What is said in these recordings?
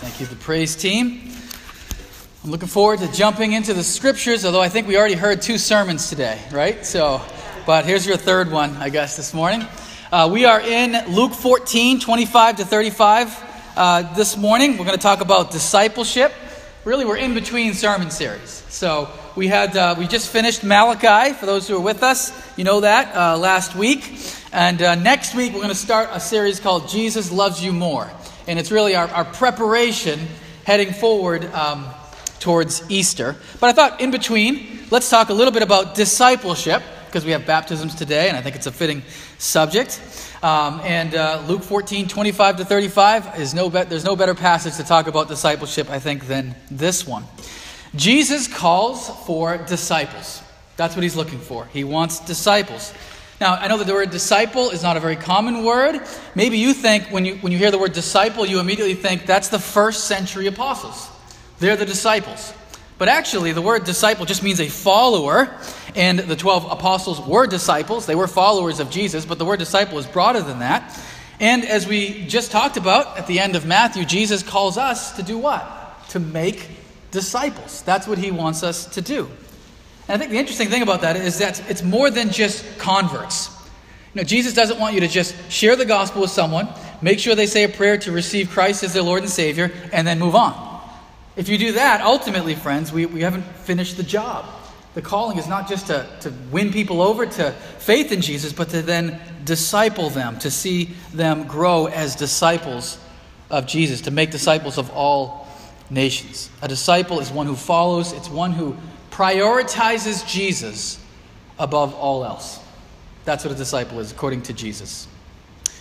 Thank you, the praise team. I'm looking forward to jumping into the scriptures, although I think we already heard two sermons today, right? So, but here's your third one, I guess, this morning. Uh, we are in Luke 14, 25 to 35 uh, this morning. We're going to talk about discipleship. Really, we're in between sermon series. So, we had uh, we just finished Malachi. For those who are with us, you know that uh, last week, and uh, next week we're going to start a series called "Jesus Loves You More," and it's really our, our preparation heading forward um, towards Easter. But I thought in between, let's talk a little bit about discipleship because we have baptisms today, and I think it's a fitting subject. Um, and uh, Luke 14, 25 to 35 is no be- there's no better passage to talk about discipleship, I think, than this one. Jesus calls for disciples. That's what he's looking for. He wants disciples. Now, I know that the word disciple is not a very common word. Maybe you think, when you, when you hear the word disciple, you immediately think that's the first century apostles. They're the disciples. But actually, the word disciple just means a follower, and the 12 apostles were disciples. They were followers of Jesus, but the word disciple is broader than that. And as we just talked about at the end of Matthew, Jesus calls us to do what? To make disciples. That's what he wants us to do. And I think the interesting thing about that is that it's more than just converts. You know, Jesus doesn't want you to just share the gospel with someone, make sure they say a prayer to receive Christ as their Lord and Savior, and then move on. If you do that, ultimately, friends, we, we haven't finished the job. The calling is not just to, to win people over to faith in Jesus, but to then disciple them, to see them grow as disciples of Jesus, to make disciples of all nations. A disciple is one who follows, it's one who prioritizes Jesus above all else. That's what a disciple is, according to Jesus.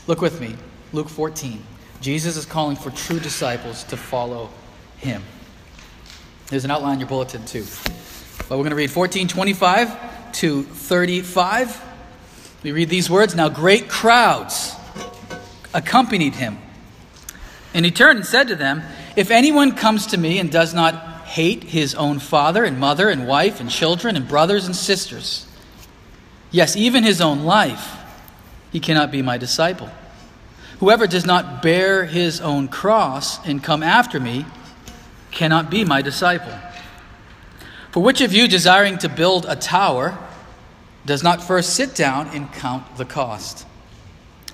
Look with me, Luke 14. Jesus is calling for true disciples to follow him. There's an outline in your bulletin, too. But we're going to read 1425 to 35. We read these words Now great crowds accompanied him. And he turned and said to them, If anyone comes to me and does not hate his own father and mother and wife and children and brothers and sisters, yes, even his own life, he cannot be my disciple. Whoever does not bear his own cross and come after me cannot be my disciple. For which of you, desiring to build a tower, does not first sit down and count the cost,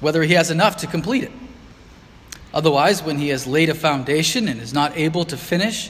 whether he has enough to complete it? Otherwise, when he has laid a foundation and is not able to finish,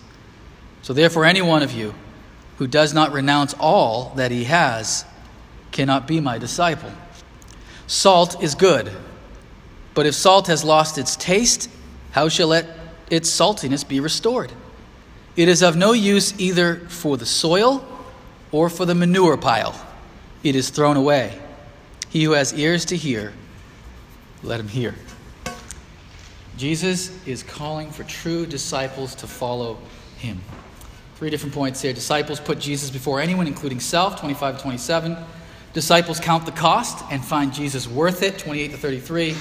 So, therefore, any one of you who does not renounce all that he has cannot be my disciple. Salt is good, but if salt has lost its taste, how shall it, its saltiness be restored? It is of no use either for the soil or for the manure pile. It is thrown away. He who has ears to hear, let him hear. Jesus is calling for true disciples to follow him. Three different points here. Disciples put Jesus before anyone, including self, 25 to 27. Disciples count the cost and find Jesus worth it, 28 to 33.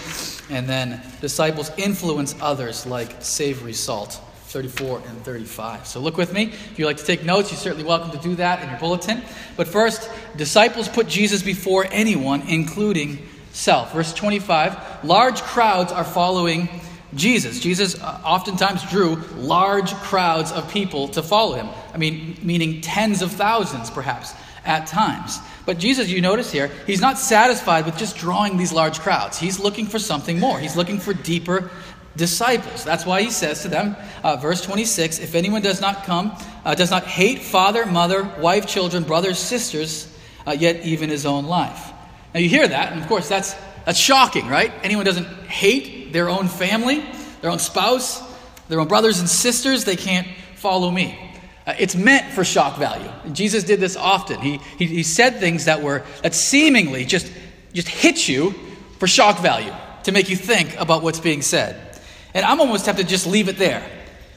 And then disciples influence others like savory salt, 34 and 35. So look with me. If you'd like to take notes, you're certainly welcome to do that in your bulletin. But first, disciples put Jesus before anyone, including self. Verse 25 large crowds are following Jesus. Jesus uh, oftentimes drew large crowds of people to follow him. I mean, meaning tens of thousands, perhaps, at times. But Jesus, you notice here, he's not satisfied with just drawing these large crowds. He's looking for something more. He's looking for deeper disciples. That's why he says to them, uh, verse 26 If anyone does not come, uh, does not hate father, mother, wife, children, brothers, sisters, uh, yet even his own life. Now you hear that, and of course that's, that's shocking, right? Anyone doesn't hate their own family, their own spouse, their own brothers and sisters, they can't follow me. Uh, it's meant for shock value. Jesus did this often. He, he, he said things that were that seemingly just, just hit you for shock value to make you think about what's being said. And I'm almost tempted to just leave it there.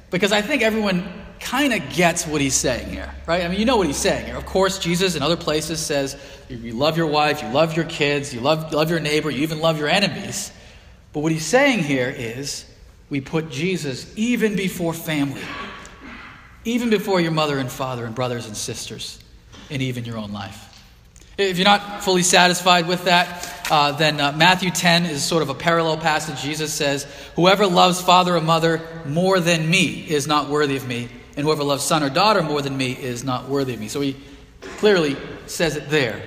Because I think everyone kind of gets what he's saying here, right? I mean, you know what he's saying here. Of course, Jesus in other places says you love your wife, you love your kids, you love, you love your neighbor, you even love your enemies. But what he's saying here is we put Jesus even before family, even before your mother and father and brothers and sisters, and even your own life. If you're not fully satisfied with that, uh, then uh, Matthew 10 is sort of a parallel passage. Jesus says, Whoever loves father or mother more than me is not worthy of me, and whoever loves son or daughter more than me is not worthy of me. So he clearly says it there.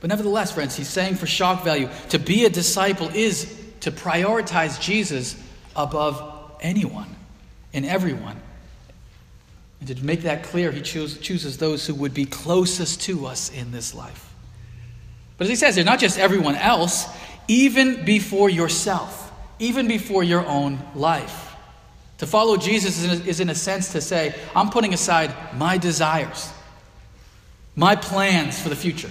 But nevertheless, friends, he's saying for shock value to be a disciple is to prioritize Jesus above anyone and everyone. And to make that clear, he choose, chooses those who would be closest to us in this life. But as he says, they're not just everyone else, even before yourself, even before your own life. To follow Jesus is in, a, is in a sense to say, I'm putting aside my desires, my plans for the future,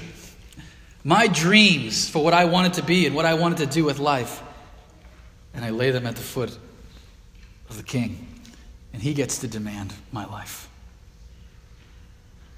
my dreams for what I wanted to be and what I wanted to do with life, and I lay them at the foot of the King. And he gets to demand my life.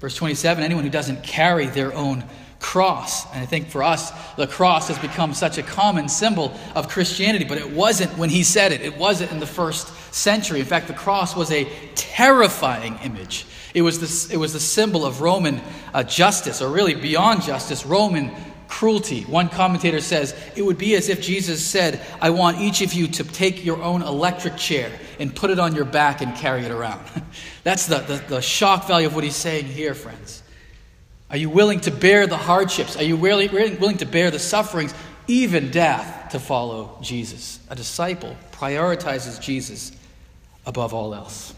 Verse 27 anyone who doesn't carry their own cross. And I think for us, the cross has become such a common symbol of Christianity, but it wasn't when he said it. It wasn't in the first century. In fact, the cross was a terrifying image. It was the, it was the symbol of Roman uh, justice, or really beyond justice, Roman cruelty. One commentator says it would be as if Jesus said, I want each of you to take your own electric chair and put it on your back and carry it around. That's the, the, the shock value of what he's saying here, friends. Are you willing to bear the hardships? Are you really willing to bear the sufferings, even death, to follow Jesus? A disciple prioritizes Jesus above all else.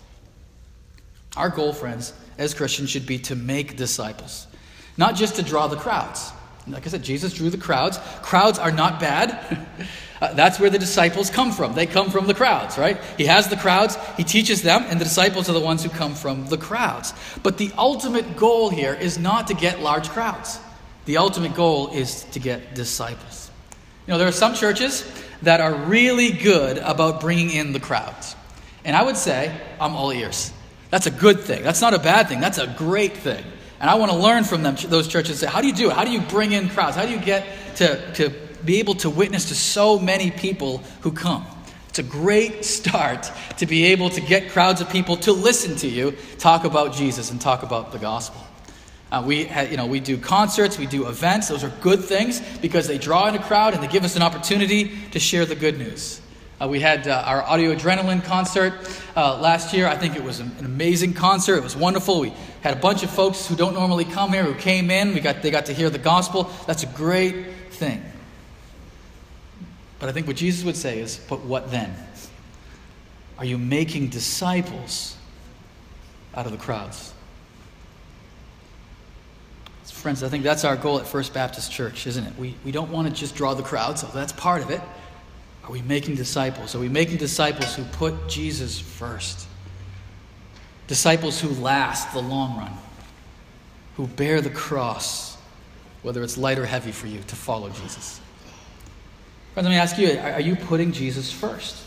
Our goal, friends, as Christians, should be to make disciples, not just to draw the crowds. Like I said, Jesus drew the crowds. Crowds are not bad. uh, that's where the disciples come from. They come from the crowds, right? He has the crowds, he teaches them, and the disciples are the ones who come from the crowds. But the ultimate goal here is not to get large crowds. The ultimate goal is to get disciples. You know, there are some churches that are really good about bringing in the crowds. And I would say, I'm all ears. That's a good thing. That's not a bad thing. That's a great thing. And I want to learn from them, those churches. Say, how do you do it? How do you bring in crowds? How do you get to, to be able to witness to so many people who come? It's a great start to be able to get crowds of people to listen to you talk about Jesus and talk about the gospel. Uh, we, you know, we do concerts, we do events. Those are good things because they draw in a crowd and they give us an opportunity to share the good news. Uh, we had uh, our Audio Adrenaline concert uh, last year. I think it was an, amazing concert. It was wonderful. We had a bunch of folks who don't normally come here who came in. We got, they got to hear the gospel. That's a great thing. But I think what Jesus would say is, but what then? Are you making disciples out of the crowds? Friends, I think that's our goal at First Baptist Church, isn't it? We, we don't want to just draw the crowds, so that's part of it. Are we making disciples? Are we making disciples who put Jesus first? Disciples who last the long run, who bear the cross, whether it's light or heavy for you to follow Jesus. Friends, let me ask you are you putting Jesus first?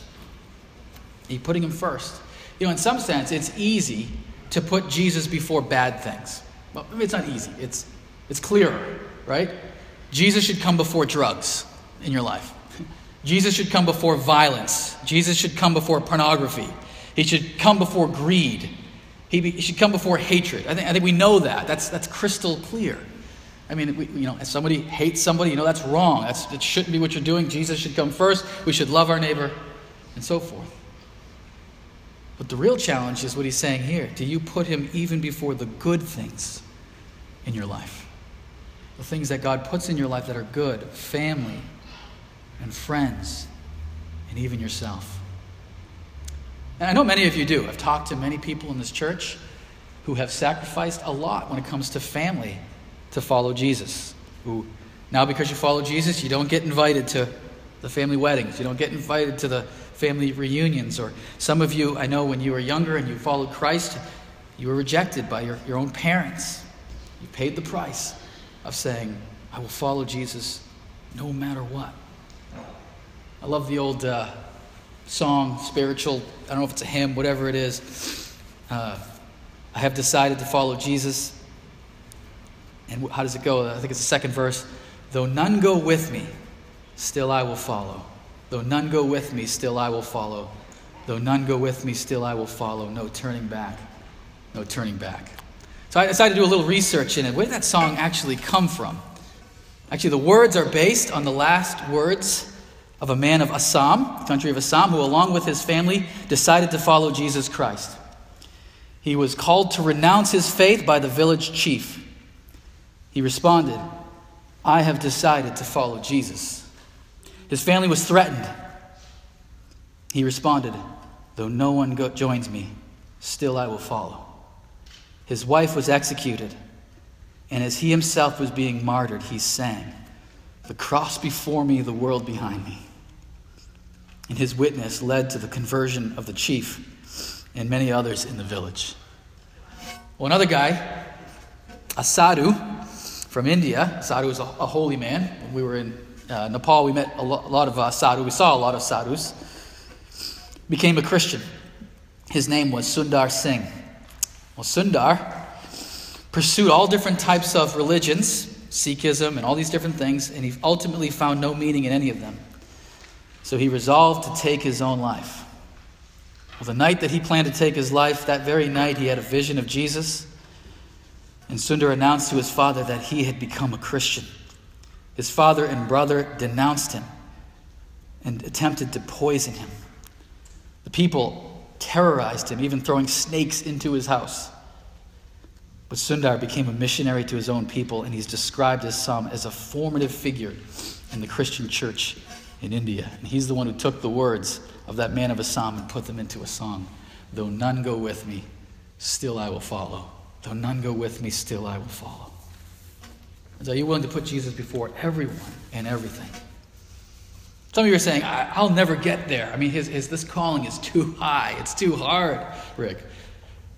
Are you putting him first? You know, in some sense, it's easy to put Jesus before bad things. Well, it's not easy, it's, it's clearer, right? Jesus should come before drugs in your life. Jesus should come before violence. Jesus should come before pornography. He should come before greed. He, be, he should come before hatred. I think, I think we know that. That's, that's crystal clear. I mean, we, you know, if somebody hates somebody, you know, that's wrong. That's, that shouldn't be what you're doing. Jesus should come first. We should love our neighbor, and so forth. But the real challenge is what he's saying here. Do you put him even before the good things in your life? The things that God puts in your life that are good family, and friends and even yourself. And I know many of you do. I've talked to many people in this church who have sacrificed a lot when it comes to family to follow Jesus. Who now, because you follow Jesus, you don't get invited to the family weddings, you don't get invited to the family reunions. Or some of you, I know when you were younger and you followed Christ, you were rejected by your, your own parents. You paid the price of saying, I will follow Jesus no matter what. I love the old uh, song, spiritual, I don't know if it's a hymn, whatever it is. Uh, I have decided to follow Jesus. And how does it go? I think it's the second verse. Though none go with me, still I will follow. Though none go with me, still I will follow. Though none go with me, still I will follow. No turning back. No turning back. So I decided to do a little research in it. Where did that song actually come from? Actually, the words are based on the last words of a man of Assam, the country of Assam, who, along with his family, decided to follow Jesus Christ. He was called to renounce his faith by the village chief. He responded, I have decided to follow Jesus. His family was threatened. He responded, Though no one go- joins me, still I will follow. His wife was executed, and as he himself was being martyred, he sang, The cross before me, the world behind me. And his witness led to the conversion of the chief and many others in the village. Well, another guy, a sadhu from India, sadhu is a, a holy man. When we were in uh, Nepal, we met a, lo- a lot of uh. We saw a lot of sadhus. Became a Christian. His name was Sundar Singh. Well, Sundar pursued all different types of religions, Sikhism, and all these different things, and he ultimately found no meaning in any of them. So he resolved to take his own life. Well, the night that he planned to take his life, that very night he had a vision of Jesus. And Sundar announced to his father that he had become a Christian. His father and brother denounced him and attempted to poison him. The people terrorized him, even throwing snakes into his house. But Sundar became a missionary to his own people, and he's described as some as a formative figure in the Christian church in India. And he's the one who took the words of that man of Assam and put them into a song. Though none go with me, still I will follow. Though none go with me, still I will follow. And so are you willing to put Jesus before everyone and everything? Some of you are saying, I'll never get there. I mean, his, his, this calling is too high. It's too hard, Rick.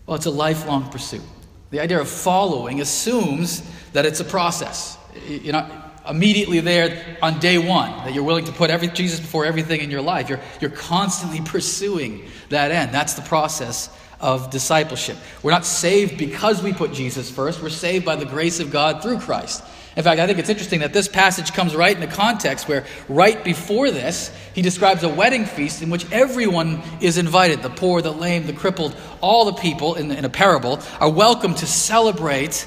Well, it's a lifelong pursuit. The idea of following assumes that it's a process. You're not immediately there on day one, that you're willing to put every, Jesus before everything in your life. You're, you're constantly pursuing that end. That's the process of discipleship. We're not saved because we put Jesus first, we're saved by the grace of God through Christ. In fact, I think it's interesting that this passage comes right in a context where, right before this, he describes a wedding feast in which everyone is invited the poor, the lame, the crippled, all the people in, in a parable are welcome to celebrate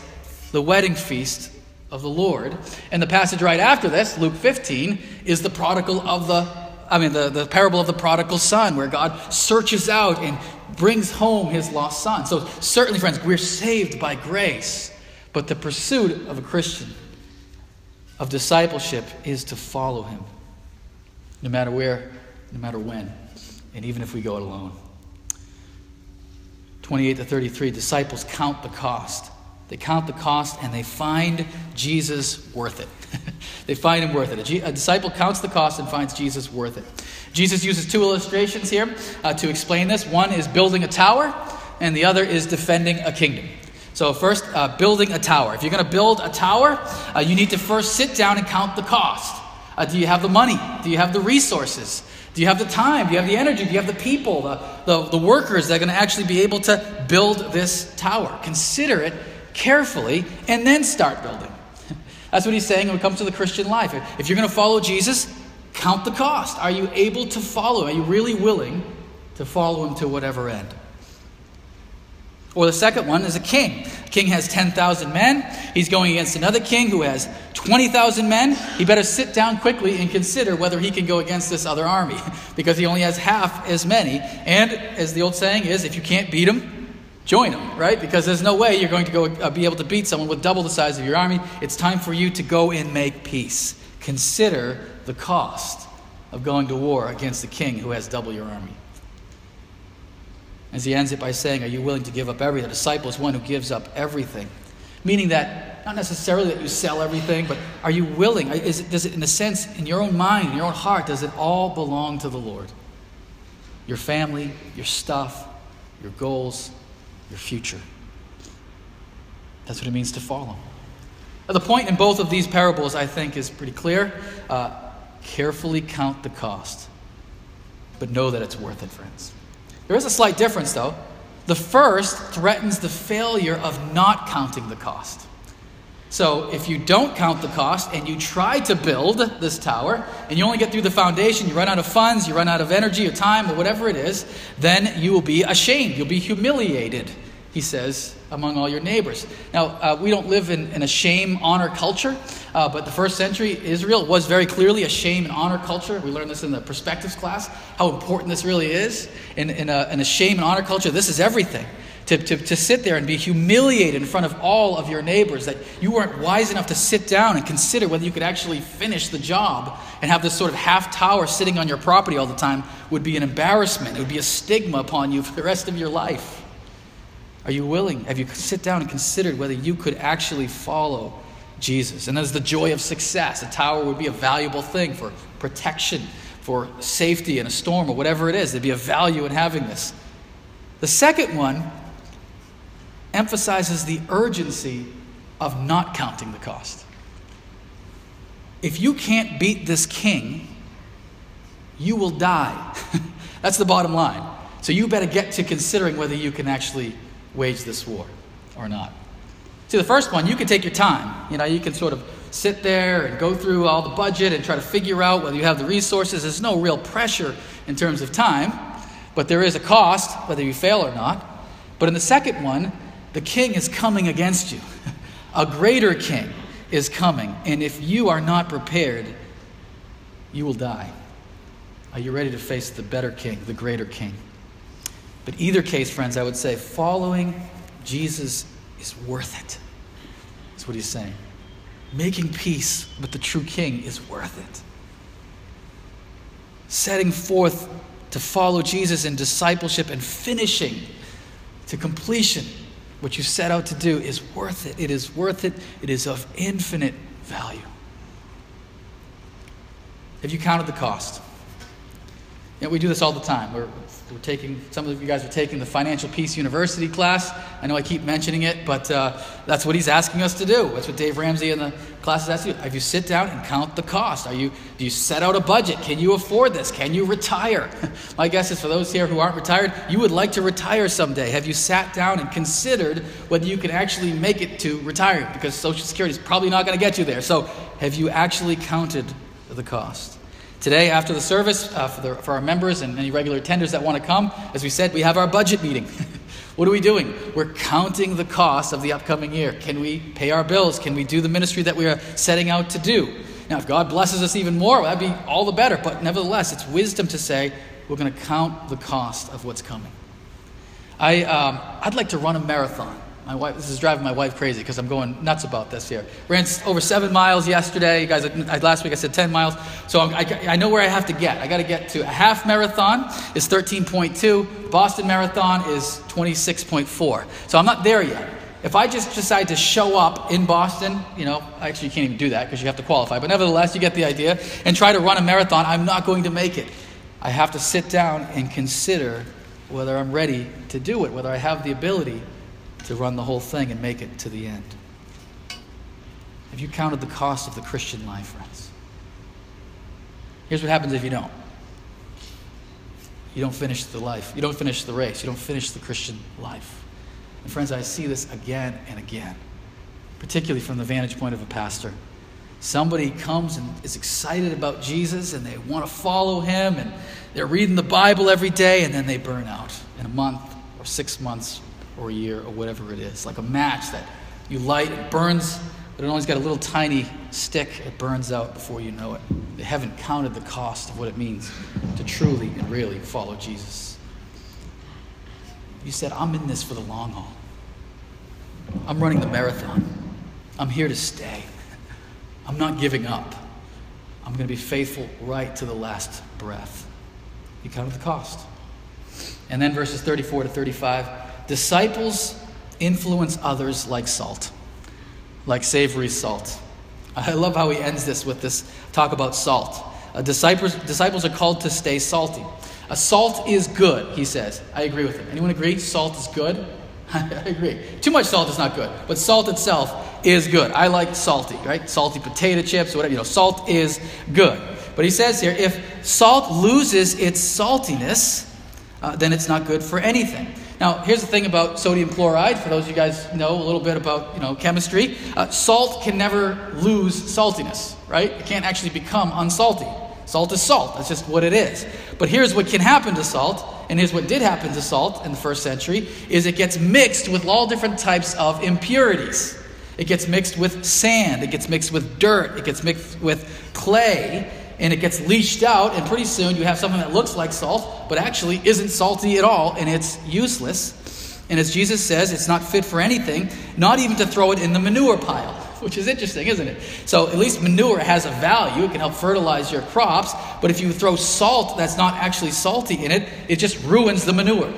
the wedding feast of the Lord. And the passage right after this, Luke 15, is the prodigal of the, I mean, the, the parable of the prodigal son, where God searches out and brings home his lost son. So, certainly, friends, we're saved by grace, but the pursuit of a Christian of discipleship is to follow him, no matter where, no matter when, and even if we go it alone. 28 to 33 disciples count the cost. They count the cost and they find Jesus worth it. they find him worth it. A, G- a, disciple counts the cost and finds Jesus worth it. Jesus uses two illustrations here uh, to explain this. One is building a tower, and the other is defending a kingdom. So, first, uh, building a tower. If you're going to build a tower, uh, you need to first sit down and count the cost. Uh, do you have the money? Do you have the resources? Do you have the time? Do you have the energy? Do you have the people, the, the, the workers that are going to actually be able to build this tower? Consider it carefully and then start building. That's what he's saying when it comes to the Christian life. If you're going to follow Jesus, count the cost. Are you able to follow? Are you really willing to follow him to whatever end? Or the second one is a king. A king has 10,000 men. He's going against another king who has 20,000 men. He better sit down quickly and consider whether he can go against this other army because he only has half as many. And as the old saying is, if you can't beat him, join them, right? Because there's no way you're going to go uh, be able to beat someone with double the size of your army. It's time for you to go and make peace. Consider the cost of going to war against the king who has double your army. As he ends it by saying, Are you willing to give up everything? The disciple is one who gives up everything. Meaning that, not necessarily that you sell everything, but are you willing? Is it, does it, in a sense, in your own mind, in your own heart, does it all belong to the Lord? Your family, your stuff, your goals, your future. That's what it means to follow. Now, the point in both of these parables, I think, is pretty clear. Uh, carefully count the cost. but know that it's worth it, friends. There is a slight difference, though. The first threatens the failure of not counting the cost. So, if you don't count the cost and you try to build this tower and you only get through the foundation, you run out of funds, you run out of energy or time or whatever it is, then you will be ashamed. You'll be humiliated, he says, among all your neighbors. Now, uh, we don't live in, in a shame honor culture, uh, but the first century Israel was very clearly a shame and honor culture. We learned this in the perspectives class, how important this really is. In, in, a, in a shame and honor culture, this is everything. To, to, to sit there and be humiliated in front of all of your neighbors that you weren't wise enough to sit down and consider whether you could actually finish the job and have this sort of half tower sitting on your property all the time would be an embarrassment. It would be a stigma upon you for the rest of your life. Are you willing? Have you sit down and considered whether you could actually follow Jesus? And as the joy of success. A tower would be a valuable thing for protection, for safety in a storm, or whatever it is. There'd be a value in having this. The second one emphasizes the urgency of not counting the cost. If you can't beat this king, you will die. That's the bottom line. So you better get to considering whether you can actually wage this war or not. See, the first one, you can take your time. You know, you can sort of sit there and go through all the budget and try to figure out whether you have the resources. There's no real pressure in terms of time, but there is a cost, whether you fail or not. But in the second one, the king is coming against you. a greater king is coming. And if you are not prepared, you will die. Are you ready to face the better king, the greater king? But either case, friends, I would say following Jesus is worth it. That's what he's saying. Making peace with the true king is worth it. Setting forth to follow Jesus in discipleship and finishing to completion what you set out to do is worth it. It is worth it. It is of infinite value. Have you counted the cost? You know, we do this all the time. We're, we're taking, some of you guys are taking the Financial Peace University class. I know I keep mentioning it, but uh, that's what he's asking us to do. That's what Dave Ramsey in the class is asking you. Have you sit down and count the cost? Are you, do you set out a budget? Can you afford this? Can you retire? My guess is for those here who aren't retired, you would like to retire someday. Have you sat down and considered whether you can actually make it to retirement? Because Social Security is probably not going to get you there. So have you actually counted the cost? Today, after the service, uh, for, the, for our members and any regular attenders that want to come, as we said, we have our budget meeting. what are we doing? We're counting the cost of the upcoming year. Can we pay our bills? Can we do the ministry that we are setting out to do? Now, if God blesses us even more, that'd be all the better. But nevertheless, it's wisdom to say we're going to count the cost of what's coming. I, um, I'd like to run a marathon. My wife, this is driving my wife crazy because I'm going nuts about this here. Ran over seven miles yesterday. You guys, last week I said 10 miles. So I, I know where I have to get. I got to get to a half marathon is 13.2. Boston Marathon is 26.4. So I'm not there yet. If I just decide to show up in Boston, you know, actually you can't even do that because you have to qualify. But nevertheless, you get the idea, and try to run a marathon, I'm not going to make it. I have to sit down and consider whether I'm ready to do it, whether I have the ability to run the whole thing and make it to the end. Have you counted the cost of the Christian life, friends? Here's what happens if you don't. You don't finish the life. You don't finish the race. You don't finish the Christian life. And friends, I see this again and again, particularly from the vantage point of a pastor. Somebody comes and is excited about Jesus and they want to follow him and they're reading the Bible every day and then they burn out in a month or six months or a year or whatever it is. Like a match that you light, it burns, but it only's got a little tiny stick. It burns out before you know it. They haven't counted the cost of what it means to truly and really follow Jesus. You said, I'm in this for the long haul. I'm running the marathon. I'm here to stay. I'm not giving up. I'm going to be faithful right to the last breath. You counted the cost. And then verses 34 to 35 Disciples influence others like salt, like savory salt. I love how he ends this with this talk about salt. Uh, disciples, disciples are called to stay salty. A salt is good, he says. I agree with him. Anyone agree? Salt is good? I agree. Too much salt is not good, but salt itself is good. I like salty, right? Salty potato chips, whatever. You know, salt is good. But he says here if salt loses its saltiness, uh, then it's not good for anything. Now, here's the thing about sodium chloride. For those of you guys know a little bit about you know chemistry, uh, salt can never lose saltiness, right? It can't actually become unsalty. Salt is salt. That's just what it is. But here's what can happen to salt, and here's what did happen to salt in the first century: is it gets mixed with all different types of impurities. It gets mixed with sand. It gets mixed with dirt. It gets mixed with clay and it gets leached out, and pretty soon you have something that looks like salt, but actually isn't salty at all, and it's useless. And as Jesus says, it's not fit for anything, not even to throw it in the manure pile, which is interesting, isn't it? So at least manure has a value, it can help fertilize your crops, but if you throw salt that's not actually salty in it, it just ruins the manure.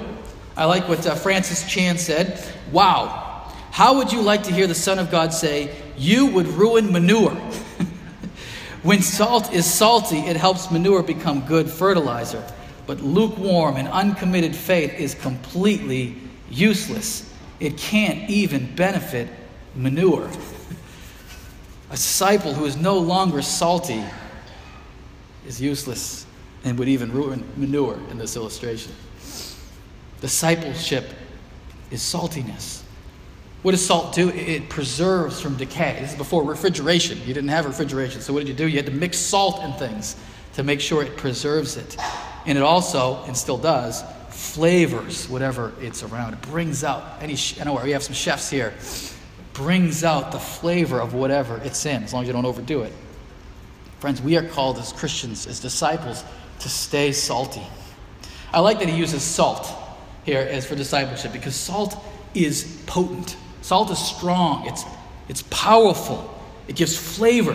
I like what uh, Francis Chan said Wow, how would you like to hear the Son of God say, You would ruin manure? When salt is salty, it helps manure become good fertilizer. But lukewarm and uncommitted faith is completely useless. It can't even benefit manure. A disciple who is no longer salty is useless and would even ruin manure in this illustration. Discipleship is saltiness. What does salt do? It preserves from decay. This is before refrigeration. You didn't have refrigeration. So what did you do? You had to mix salt in things to make sure it preserves it. And it also, and still does, flavors whatever it's around. It brings out any, I know we have some chefs here, brings out the flavor of whatever it's in, as long as you don't overdo it. Friends, we are called as Christians, as disciples, to stay salty. I like that he uses salt here as for discipleship because salt is potent. Salt is strong, it's, it's powerful, it gives flavor.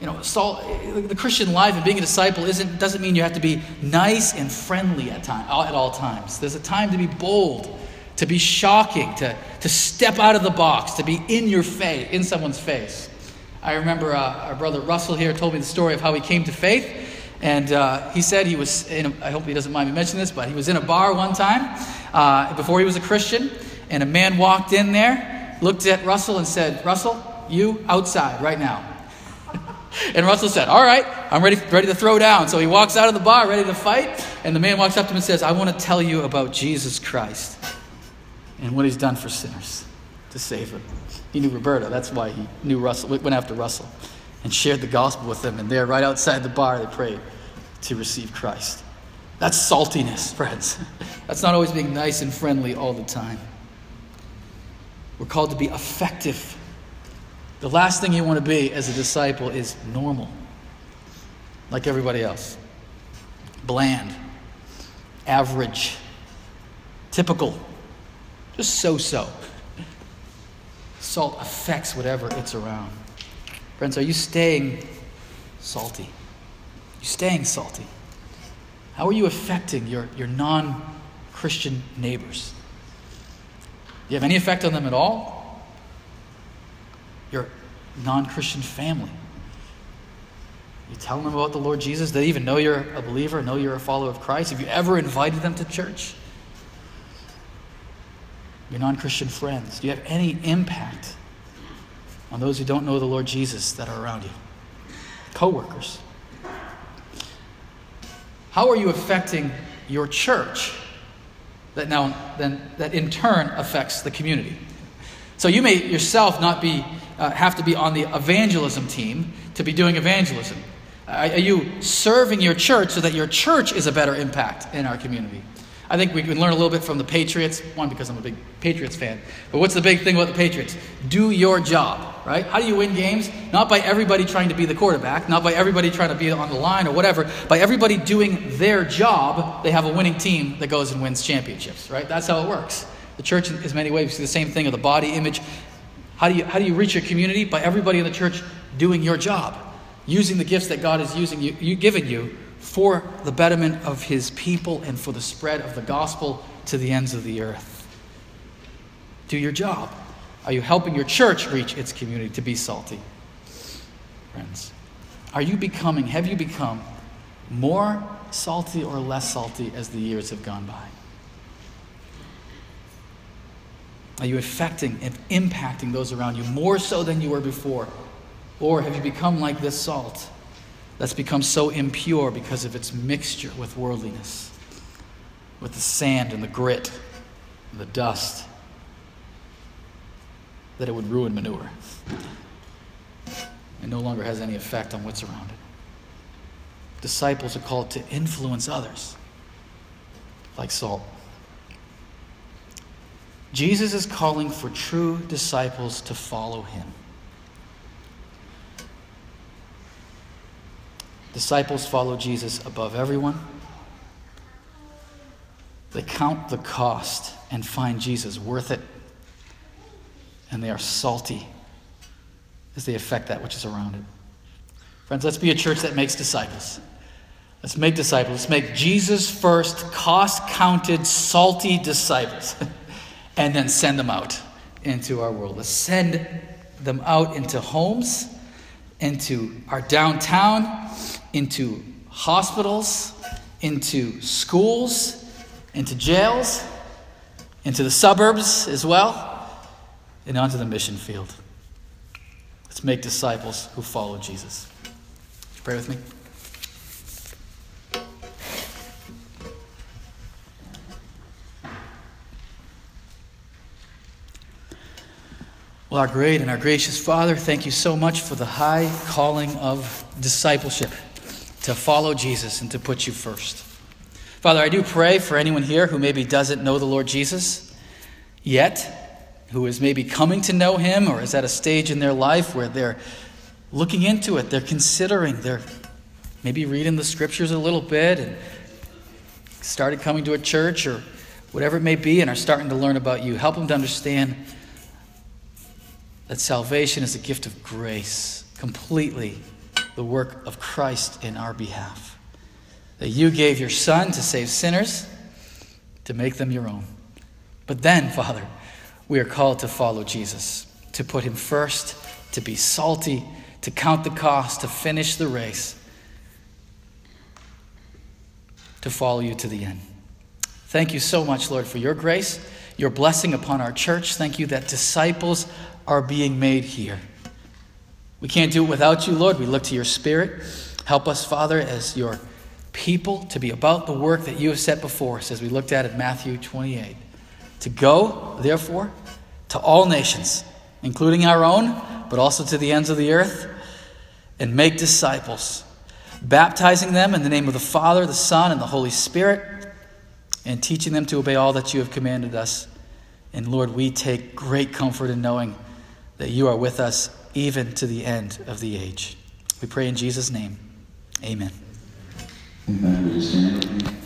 You know, salt, the Christian life and being a disciple isn't, doesn't mean you have to be nice and friendly at, time, at all times. There's a time to be bold, to be shocking, to, to step out of the box, to be in your face, in someone's face. I remember uh, our brother Russell here told me the story of how he came to faith. And uh, he said he was, in a, I hope he doesn't mind me mentioning this, but he was in a bar one time uh, before he was a Christian. And a man walked in there looked at Russell and said, Russell, you outside right now. and Russell said, All right, I'm ready, ready to throw down. So he walks out of the bar, ready to fight. And the man walks up to him and says, I want to tell you about Jesus Christ and what he's done for sinners to save them. He knew Roberta. That's why he knew Russell, went after Russell and shared the gospel with them. And there, right outside the bar, they prayed to receive Christ. That's saltiness, friends. That's not always being nice and friendly all the time. We're called to be effective. The last thing you want to be as a disciple is normal, like everybody else. Bland, average, typical, just so so. Salt affects whatever it's around. Friends, are you staying salty? Are you staying salty? How are you affecting your, your non Christian neighbors? Do you have any effect on them at all? Your non Christian family. You tell them about the Lord Jesus? They even know you're a believer, know you're a follower of Christ? Have you ever invited them to church? Your non Christian friends. Do you have any impact on those who don't know the Lord Jesus that are around you? Co workers. How are you affecting your church? That now then that in turn affects the community. So you may yourself not be uh, have to be on the evangelism team to be doing evangelism. Uh, are you serving your church so that your church is a better impact in our community? I think we can learn a little bit from the Patriots. One, because I'm a big Patriots fan. But what's the big thing about the Patriots? Do your job, right? How do you win games? Not by everybody trying to be the quarterback, not by everybody trying to be on the line or whatever. By everybody doing their job, they have a winning team that goes and wins championships, right? That's how it works. The church, in many ways, see the same thing of the body image. How do you how do you reach your community? By everybody in the church doing your job, using the gifts that God is using you, you given you for the betterment of his people and for the spread of the gospel to the ends of the earth. Do your job. Are you helping your church reach its community to be salty? Friends, are you becoming, have you become more salty or less salty as the years have gone by? Are you affecting and impacting those around you more so than you were before? Or have you become like this salt? That's become so impure because of its mixture with worldliness, with the sand and the grit, and the dust, that it would ruin manure. It no longer has any effect on what's around it. Disciples are called to influence others, like salt. Jesus is calling for true disciples to follow him. Disciples follow Jesus above everyone. They count the cost and find Jesus worth it. And they are salty as they affect that which is around it. Friends, let's be a church that makes disciples. Let's make disciples. Let's make Jesus first, cost counted, salty disciples. and then send them out into our world. Let's send them out into homes, into our downtown, into hospitals, into schools, into jails, into the suburbs as well, and onto the mission field. Let's make disciples who follow Jesus. pray with me? Well, our great and our gracious Father, thank you so much for the high calling of discipleship to follow Jesus and to put you first. Father, I do pray for anyone here who maybe doesn't know the Lord Jesus yet, who is maybe coming to know him or is at a stage in their life where they're looking into it, they're considering, they're maybe reading the scriptures a little bit and started coming to a church or whatever it may be and are starting to learn about you. Help them to understand that salvation is a gift of grace, completely the work of Christ in our behalf. That you gave your Son to save sinners, to make them your own. But then, Father, we are called to follow Jesus, to put him first, to be salty, to count the cost, to finish the race, to follow you to the end. Thank you so much, Lord, for your grace, your blessing upon our church. Thank you that disciples are being made here. We can't do it without you, Lord. We look to your Spirit. Help us, Father, as your people to be about the work that you have set before us, as we looked at in Matthew 28. To go, therefore, to all nations, including our own, but also to the ends of the earth, and make disciples, baptizing them in the name of the Father, the Son, and the Holy Spirit, and teaching them to obey all that you have commanded us. And Lord, we take great comfort in knowing that you are with us even to the end of the age. We pray in Jesus' name. Amen. Amen.